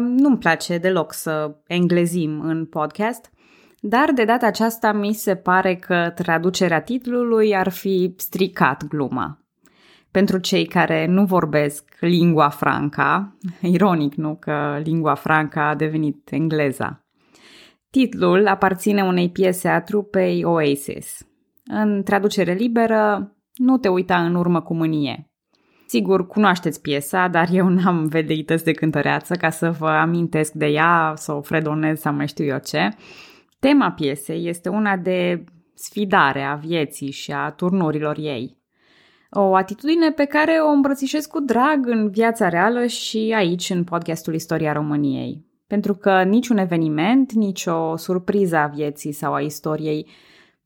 Nu-mi place deloc să englezim în podcast, dar de data aceasta mi se pare că traducerea titlului ar fi stricat gluma. Pentru cei care nu vorbesc lingua franca, ironic nu că lingua franca a devenit engleza. Titlul aparține unei piese a trupei Oasis. În traducere liberă, nu te uita în urmă cu mânie. Sigur, cunoașteți piesa, dar eu n-am veleități de cântăreață ca să vă amintesc de ea, să o fredonez sau mai știu eu ce. Tema piesei este una de sfidare a vieții și a turnurilor ei. O atitudine pe care o îmbrățișez cu drag în viața reală și aici, în podcastul Istoria României. Pentru că niciun eveniment, nici o surpriză a vieții sau a istoriei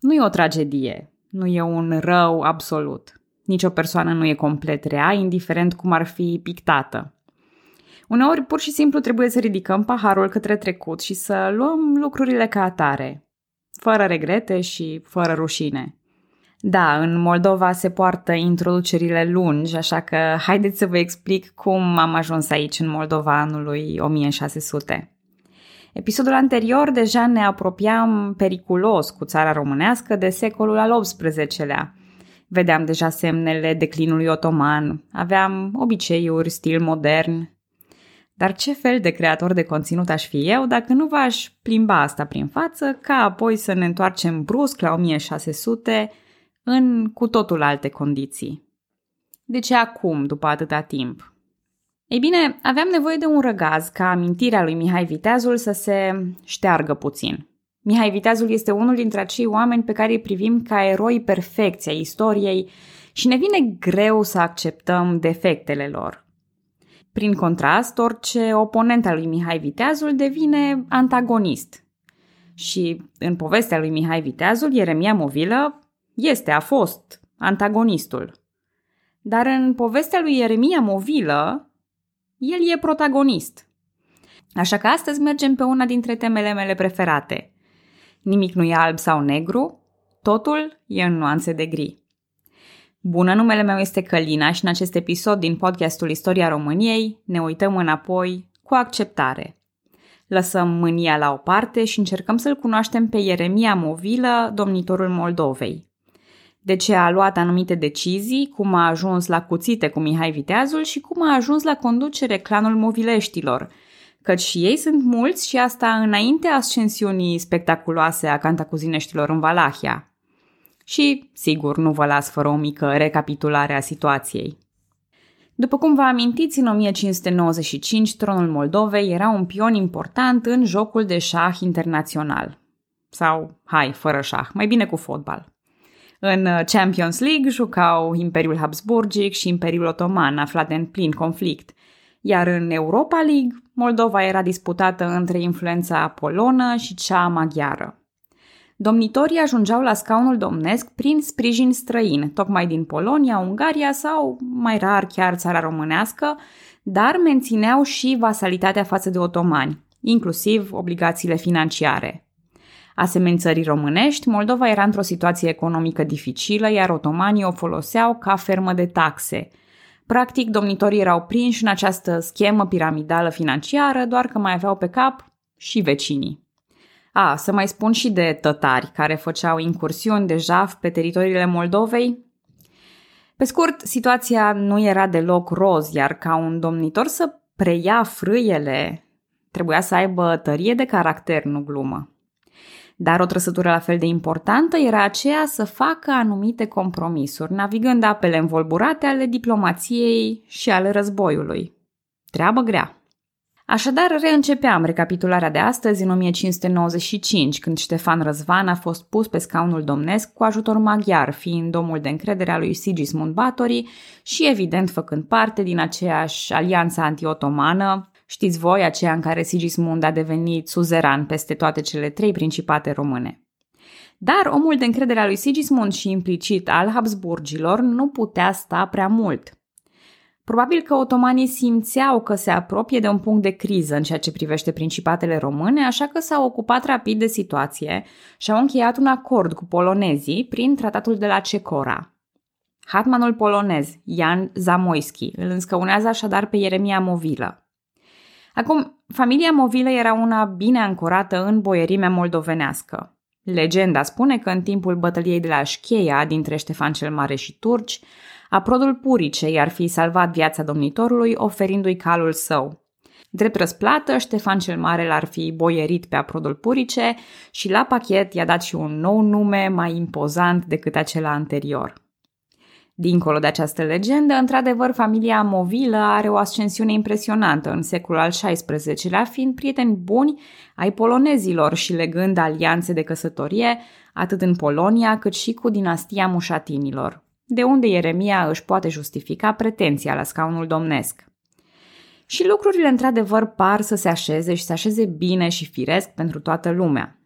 nu e o tragedie, nu e un rău absolut. Nici o persoană nu e complet rea, indiferent cum ar fi pictată. Uneori pur și simplu trebuie să ridicăm paharul către trecut și să luăm lucrurile ca atare, fără regrete și fără rușine. Da, în Moldova se poartă introducerile lungi, așa că haideți să vă explic cum am ajuns aici în Moldova anului 1600. Episodul anterior deja ne apropiam periculos cu țara românească de secolul al XVIII-lea. Vedeam deja semnele declinului otoman, aveam obiceiuri, stil modern. Dar ce fel de creator de conținut aș fi eu dacă nu v-aș plimba asta prin față, ca apoi să ne întoarcem brusc la 1600 în cu totul alte condiții. De ce acum, după atâta timp? Ei bine, aveam nevoie de un răgaz ca amintirea lui Mihai Viteazul să se șteargă puțin. Mihai Viteazul este unul dintre acei oameni pe care îi privim ca eroi perfecți ai istoriei și ne vine greu să acceptăm defectele lor. Prin contrast, orice oponent al lui Mihai Viteazul devine antagonist. Și în povestea lui Mihai Viteazul, Ieremia Movilă este, a fost, antagonistul. Dar în povestea lui Ieremia Movilă, el e protagonist. Așa că astăzi mergem pe una dintre temele mele preferate. Nimic nu e alb sau negru, totul e în nuanțe de gri. Bună, numele meu este Călina și în acest episod din podcastul Istoria României ne uităm înapoi cu acceptare. Lăsăm mânia la o parte și încercăm să-l cunoaștem pe Ieremia Movilă, domnitorul Moldovei de ce a luat anumite decizii, cum a ajuns la cuțite cu Mihai Viteazul și cum a ajuns la conducere clanul movileștilor, căci și ei sunt mulți și asta înainte ascensiunii spectaculoase a cantacuzineștilor în Valahia. Și, sigur, nu vă las fără o mică recapitulare a situației. După cum vă amintiți, în 1595 tronul Moldovei era un pion important în jocul de șah internațional. Sau, hai, fără șah, mai bine cu fotbal. În uh, Champions League jucau Imperiul Habsburgic și Imperiul Otoman, aflate în plin conflict. Iar în Europa League, Moldova era disputată între influența polonă și cea maghiară. Domnitorii ajungeau la scaunul domnesc prin sprijin străin, tocmai din Polonia, Ungaria sau, mai rar, chiar țara românească, dar mențineau și vasalitatea față de otomani, inclusiv obligațiile financiare. Asemeni țării românești, Moldova era într-o situație economică dificilă, iar otomanii o foloseau ca fermă de taxe. Practic, domnitorii erau prinși în această schemă piramidală financiară, doar că mai aveau pe cap și vecinii. A, să mai spun și de tătari, care făceau incursiuni de jaf pe teritoriile Moldovei. Pe scurt, situația nu era deloc roz, iar ca un domnitor să preia frâiele, trebuia să aibă tărie de caracter, nu glumă. Dar o trăsătură la fel de importantă era aceea să facă anumite compromisuri, navigând apele învolburate ale diplomației și ale războiului. Treabă grea. Așadar, reîncepeam recapitularea de astăzi în 1595, când Ștefan Răzvan a fost pus pe scaunul domnesc cu ajutor maghiar, fiind domnul de încredere a lui Sigismund Batory și, evident, făcând parte din aceeași alianță anti-otomană Știți voi, aceea în care Sigismund a devenit suzeran peste toate cele trei principate române. Dar omul de încredere al lui Sigismund și implicit al Habsburgilor nu putea sta prea mult. Probabil că otomanii simțeau că se apropie de un punct de criză în ceea ce privește principatele române, așa că s-au ocupat rapid de situație și au încheiat un acord cu polonezii prin tratatul de la Cecora. Hatmanul polonez, Jan Zamoyski, îl înscăunează așadar pe Ieremia Movilă. Acum, familia Movilă era una bine ancorată în boierimea moldovenească. Legenda spune că în timpul bătăliei de la Șcheia dintre Ștefan cel Mare și turci, aprodul Puricei ar fi salvat viața domnitorului oferindu-i calul său. Drept răsplată, Ștefan cel Mare l-ar fi boierit pe aprodul Purice și la pachet i-a dat și un nou nume mai impozant decât acela anterior. Dincolo de această legendă, într-adevăr, familia Movilă are o ascensiune impresionantă în secolul al XVI-lea, fiind prieteni buni ai polonezilor și legând alianțe de căsătorie atât în Polonia cât și cu dinastia mușatinilor, de unde Ieremia își poate justifica pretenția la scaunul domnesc. Și lucrurile într-adevăr par să se așeze și să așeze bine și firesc pentru toată lumea.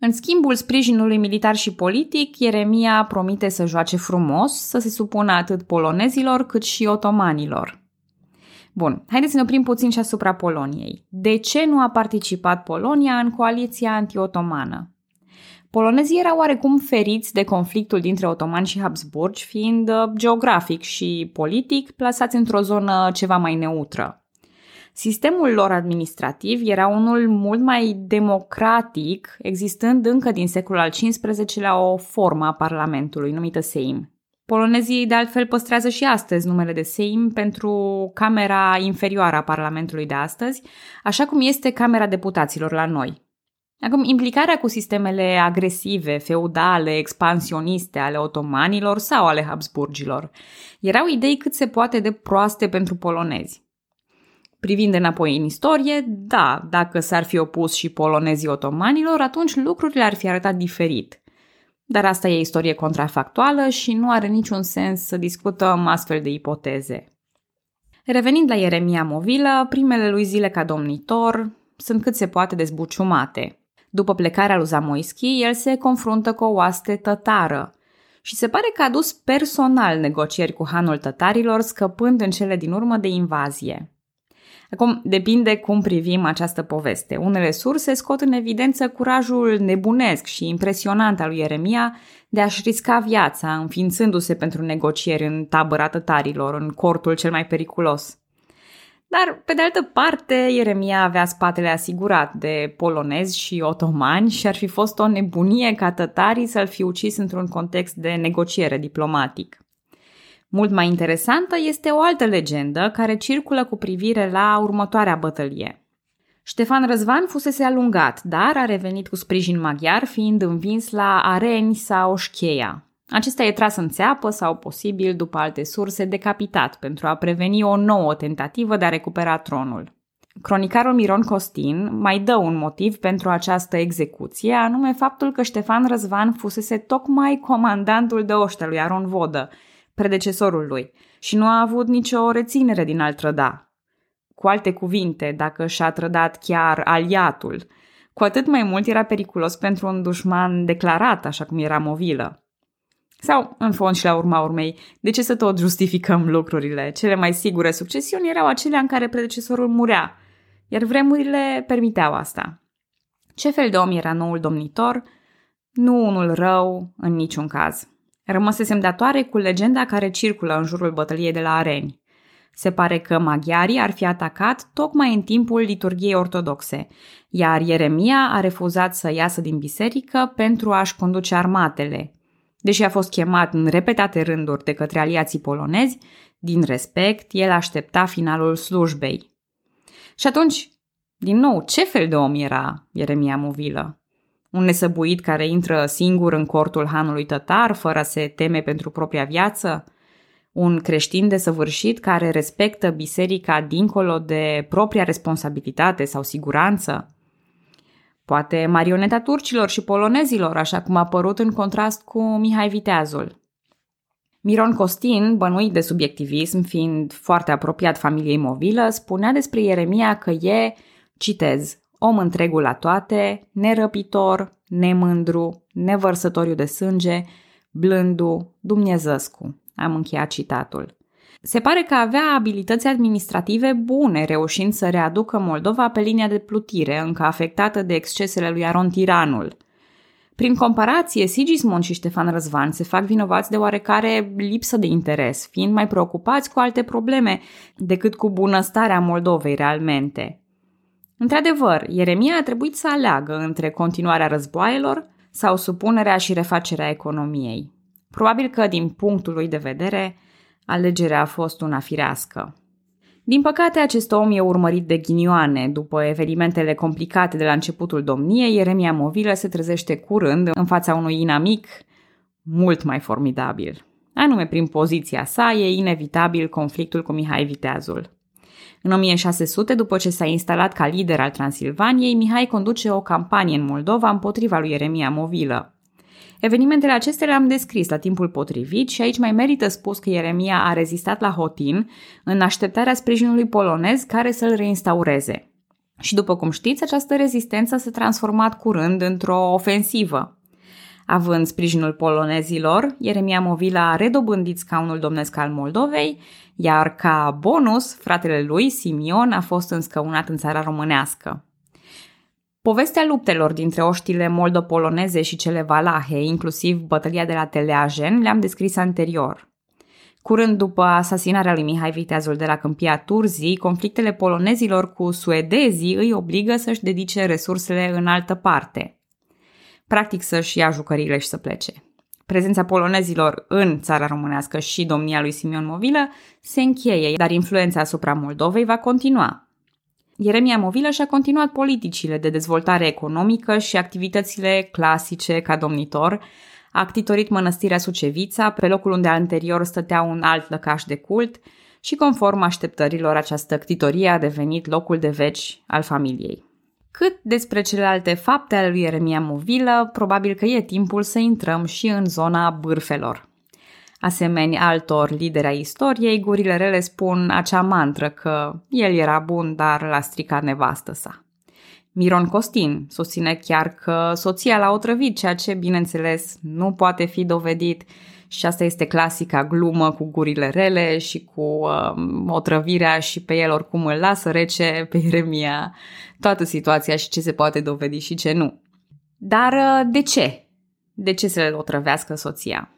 În schimbul sprijinului militar și politic, Ieremia promite să joace frumos, să se supună atât polonezilor cât și otomanilor. Bun, haideți să ne oprim puțin și asupra Poloniei. De ce nu a participat Polonia în coaliția anti-otomană? Polonezii erau oarecum feriți de conflictul dintre otomani și Habsburgi, fiind uh, geografic și politic plasați într-o zonă ceva mai neutră. Sistemul lor administrativ era unul mult mai democratic, existând încă din secolul al XV-lea o formă a Parlamentului numită Seim. Polonezii de altfel păstrează și astăzi numele de Seim pentru camera inferioară a Parlamentului de astăzi, așa cum este Camera Deputaților la noi. Acum, implicarea cu sistemele agresive, feudale, expansioniste ale otomanilor sau ale Habsburgilor erau idei cât se poate de proaste pentru polonezi. Privind înapoi în istorie, da, dacă s-ar fi opus și polonezii otomanilor, atunci lucrurile ar fi arătat diferit. Dar asta e istorie contrafactuală și nu are niciun sens să discutăm astfel de ipoteze. Revenind la Ieremia Movilă, primele lui zile ca domnitor sunt cât se poate dezbuciumate. După plecarea lui Zamoischi, el se confruntă cu o oaste tătară și se pare că a dus personal negocieri cu hanul tătarilor, scăpând în cele din urmă de invazie. Acum, depinde cum privim această poveste. Unele surse scot în evidență curajul nebunesc și impresionant al lui Ieremia de a-și risca viața, înființându-se pentru negocieri în tabăra tătarilor, în cortul cel mai periculos. Dar, pe de altă parte, Ieremia avea spatele asigurat de polonezi și otomani și ar fi fost o nebunie ca tătarii să-l fi ucis într-un context de negociere diplomatic. Mult mai interesantă este o altă legendă care circulă cu privire la următoarea bătălie. Ștefan Răzvan fusese alungat, dar a revenit cu sprijin maghiar, fiind învins la Areni sau Șcheia. Acesta e tras în țeapă sau, posibil, după alte surse, decapitat pentru a preveni o nouă tentativă de a recupera tronul. Cronicarul Miron Costin mai dă un motiv pentru această execuție, anume faptul că Ștefan Răzvan fusese tocmai comandantul de oște lui Aron Vodă, predecesorul lui, și nu a avut nicio reținere din a-l trăda. Cu alte cuvinte, dacă și-a trădat chiar aliatul, cu atât mai mult era periculos pentru un dușman declarat, așa cum era movilă. Sau, în fond și la urma urmei, de ce să tot justificăm lucrurile? Cele mai sigure succesiuni erau acelea în care predecesorul murea, iar vremurile permiteau asta. Ce fel de om era noul domnitor? Nu unul rău, în niciun caz. Rămăsesem datoare cu legenda care circulă în jurul bătăliei de la Areni. Se pare că maghiarii ar fi atacat tocmai în timpul liturgiei ortodoxe, iar Ieremia a refuzat să iasă din biserică pentru a-și conduce armatele. Deși a fost chemat în repetate rânduri de către aliații polonezi, din respect, el aștepta finalul slujbei. Și atunci, din nou, ce fel de om era Ieremia Movilă? Un nesăbuit care intră singur în cortul hanului tătar, fără a se teme pentru propria viață? Un creștin desăvârșit care respectă biserica dincolo de propria responsabilitate sau siguranță? Poate marioneta turcilor și polonezilor, așa cum a apărut în contrast cu Mihai Viteazul. Miron Costin, bănuit de subiectivism, fiind foarte apropiat familiei movilă, spunea despre Ieremia că e, citez, om întregul la toate, nerăpitor, nemândru, nevărsătoriu de sânge, blându, dumnezăscu. Am încheiat citatul. Se pare că avea abilități administrative bune, reușind să readucă Moldova pe linia de plutire, încă afectată de excesele lui Aron Tiranul. Prin comparație, Sigismund și Ștefan Răzvan se fac vinovați de oarecare lipsă de interes, fiind mai preocupați cu alte probleme decât cu bunăstarea Moldovei realmente. Într-adevăr, Ieremia a trebuit să aleagă între continuarea războaielor sau supunerea și refacerea economiei. Probabil că, din punctul lui de vedere, alegerea a fost una firească. Din păcate, acest om e urmărit de ghinioane. După evenimentele complicate de la începutul domniei, Ieremia Movilă se trezește curând în fața unui inamic mult mai formidabil. Anume, prin poziția sa, e inevitabil conflictul cu Mihai Viteazul. În 1600, după ce s-a instalat ca lider al Transilvaniei, Mihai conduce o campanie în Moldova împotriva lui Ieremia Movilă. Evenimentele acestea le-am descris la timpul potrivit și aici mai merită spus că Ieremia a rezistat la Hotin în așteptarea sprijinului polonez care să-l reinstaureze. Și după cum știți, această rezistență s-a transformat curând într-o ofensivă. Având sprijinul polonezilor, Ieremia Movila a redobândit scaunul domnesc al Moldovei, iar ca bonus, fratele lui, Simion, a fost înscăunat în țara românească. Povestea luptelor dintre oștile moldo-poloneze și cele valahe, inclusiv bătălia de la Teleajen, le-am descris anterior. Curând după asasinarea lui Mihai Viteazul de la Câmpia Turzii, conflictele polonezilor cu suedezii îi obligă să-și dedice resursele în altă parte. Practic să-și ia jucăriile și să plece. Prezența polonezilor în țara românească și domnia lui Simion Movilă se încheie, dar influența asupra Moldovei va continua. Ieremia Movilă și-a continuat politicile de dezvoltare economică și activitățile clasice ca domnitor, a ctitorit mănăstirea Sucevița, pe locul unde anterior stătea un alt lăcaș de cult și conform așteptărilor această ctitorie a devenit locul de veci al familiei. Cât despre celelalte fapte ale lui Ieremia Movilă, probabil că e timpul să intrăm și în zona bârfelor. Asemeni altor lideri ai istoriei, gurile rele spun acea mantră că el era bun, dar l-a stricat nevastă sa. Miron Costin susține chiar că soția l-a otrăvit, ceea ce, bineînțeles, nu poate fi dovedit și asta este clasica glumă cu gurile rele și cu uh, otrăvirea și pe el oricum îl lasă rece pe Ieremia toată situația și ce se poate dovedi și ce nu. Dar uh, de ce? De ce să le otrăvească soția?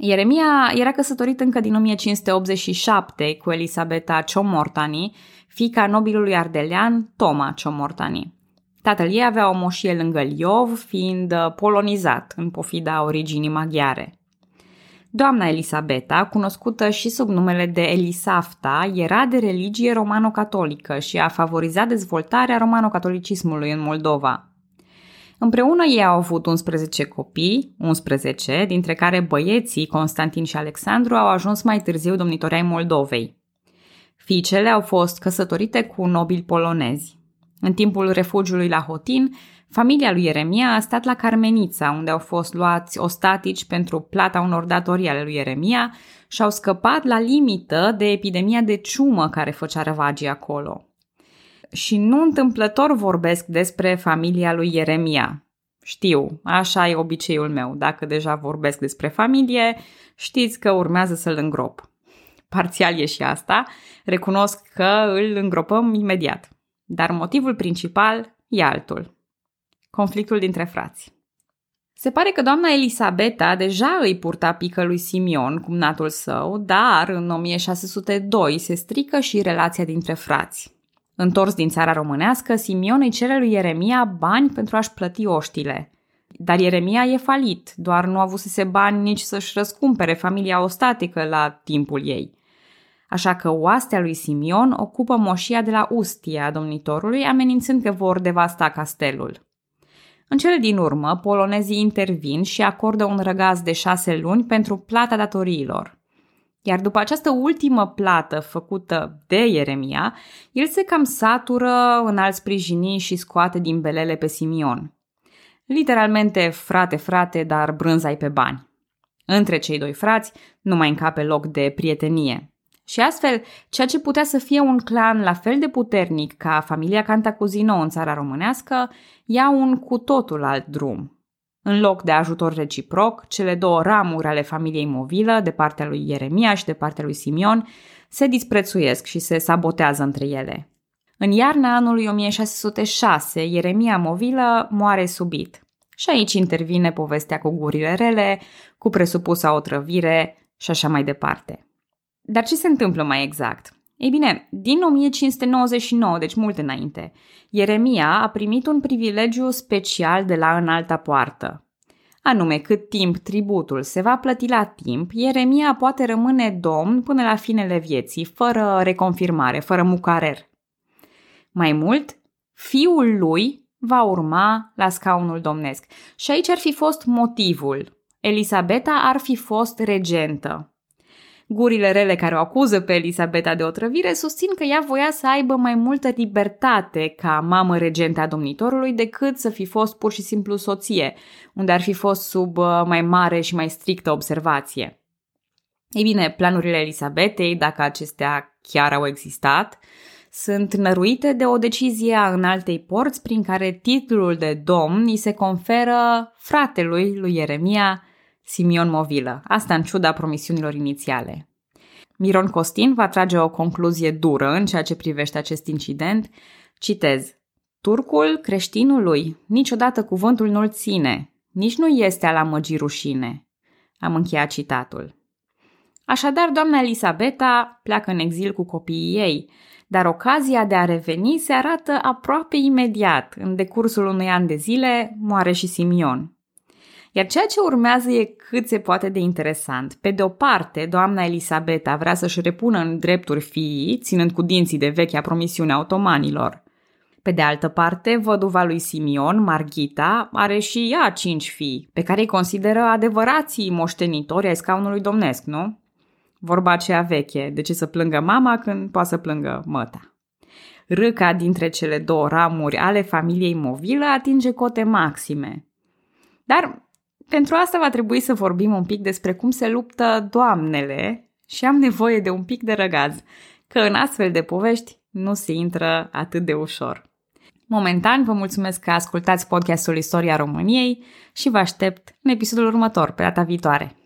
Ieremia era căsătorit încă din 1587 cu Elisabeta Ciomortani, fica nobilului ardelean Toma Ciomortani. Tatăl ei avea o moșie lângă Liov, fiind polonizat în pofida originii maghiare. Doamna Elisabeta, cunoscută și sub numele de Elisafta, era de religie romano-catolică și a favorizat dezvoltarea romano-catolicismului în Moldova. Împreună ei au avut 11 copii, 11, dintre care băieții Constantin și Alexandru au ajuns mai târziu domnitori ai Moldovei. Fiicele au fost căsătorite cu nobili polonezi. În timpul refugiului la Hotin, familia lui Ieremia a stat la Carmenița, unde au fost luați ostatici pentru plata unor datorii ale lui Ieremia și au scăpat la limită de epidemia de ciumă care făcea răvagii acolo și nu întâmplător vorbesc despre familia lui Ieremia. Știu, așa e obiceiul meu. Dacă deja vorbesc despre familie, știți că urmează să-l îngrop. Parțial e și asta, recunosc că îl îngropăm imediat. Dar motivul principal e altul. Conflictul dintre frați. Se pare că doamna Elisabeta deja îi purta pică lui Simion, cumnatul său, dar în 1602 se strică și relația dintre frați. Întors din țara românească, Simion îi cere lui Ieremia bani pentru a-și plăti oștile. Dar Ieremia e falit, doar nu avusese bani nici să-și răscumpere familia ostatică la timpul ei. Așa că oastea lui Simion ocupă moșia de la Ustia a domnitorului, amenințând că vor devasta castelul. În cele din urmă, polonezii intervin și acordă un răgaz de șase luni pentru plata datoriilor. Iar după această ultimă plată făcută de Ieremia, el se cam satură în alt sprijini și scoate din belele pe Simion. Literalmente frate, frate, dar brânzai pe bani. Între cei doi frați nu mai încape loc de prietenie. Și astfel, ceea ce putea să fie un clan la fel de puternic ca familia Cantacuzino în țara românească, ia un cu totul alt drum – în loc de ajutor reciproc, cele două ramuri ale familiei Movilă, de partea lui Ieremia și de partea lui Simion, se disprețuiesc și se sabotează între ele. În iarna anului 1606, Ieremia Movilă moare subit. Și aici intervine povestea cu gurile rele, cu presupusa otrăvire și așa mai departe. Dar ce se întâmplă mai exact? Ei bine, din 1599, deci mult înainte, Ieremia a primit un privilegiu special de la înalta poartă. Anume, cât timp tributul se va plăti la timp, Ieremia poate rămâne domn până la finele vieții, fără reconfirmare, fără mucarer. Mai mult, fiul lui va urma la scaunul domnesc. Și aici ar fi fost motivul. Elisabeta ar fi fost regentă. Gurile rele care o acuză pe Elisabeta de otrăvire susțin că ea voia să aibă mai multă libertate ca mamă regente a domnitorului decât să fi fost pur și simplu soție, unde ar fi fost sub uh, mai mare și mai strictă observație. Ei bine, planurile Elisabetei, dacă acestea chiar au existat, sunt năruite de o decizie a înaltei porți prin care titlul de domn îi se conferă fratelui lui Ieremia, Simion Movilă, asta în ciuda promisiunilor inițiale. Miron Costin va trage o concluzie dură în ceea ce privește acest incident. Citez. Turcul creștinului niciodată cuvântul nu-l ține, nici nu este al amăgii rușine. Am încheiat citatul. Așadar, doamna Elisabeta pleacă în exil cu copiii ei, dar ocazia de a reveni se arată aproape imediat. În decursul unui an de zile moare și Simion. Iar ceea ce urmează e cât se poate de interesant. Pe de o parte, doamna Elisabeta vrea să-și repună în drepturi fiii, ținând cu dinții de vechea promisiune a otomanilor. Pe de altă parte, văduva lui Simion, Margita, are și ea cinci fii, pe care îi consideră adevărații moștenitori ai scaunului domnesc, nu? Vorba aceea veche, de ce să plângă mama când poate să plângă măta. Râca dintre cele două ramuri ale familiei movilă atinge cote maxime. Dar pentru asta va trebui să vorbim un pic despre cum se luptă doamnele și am nevoie de un pic de răgaz, că în astfel de povești nu se intră atât de ușor. Momentan vă mulțumesc că ascultați podcastul Istoria României și vă aștept în episodul următor, pe data viitoare.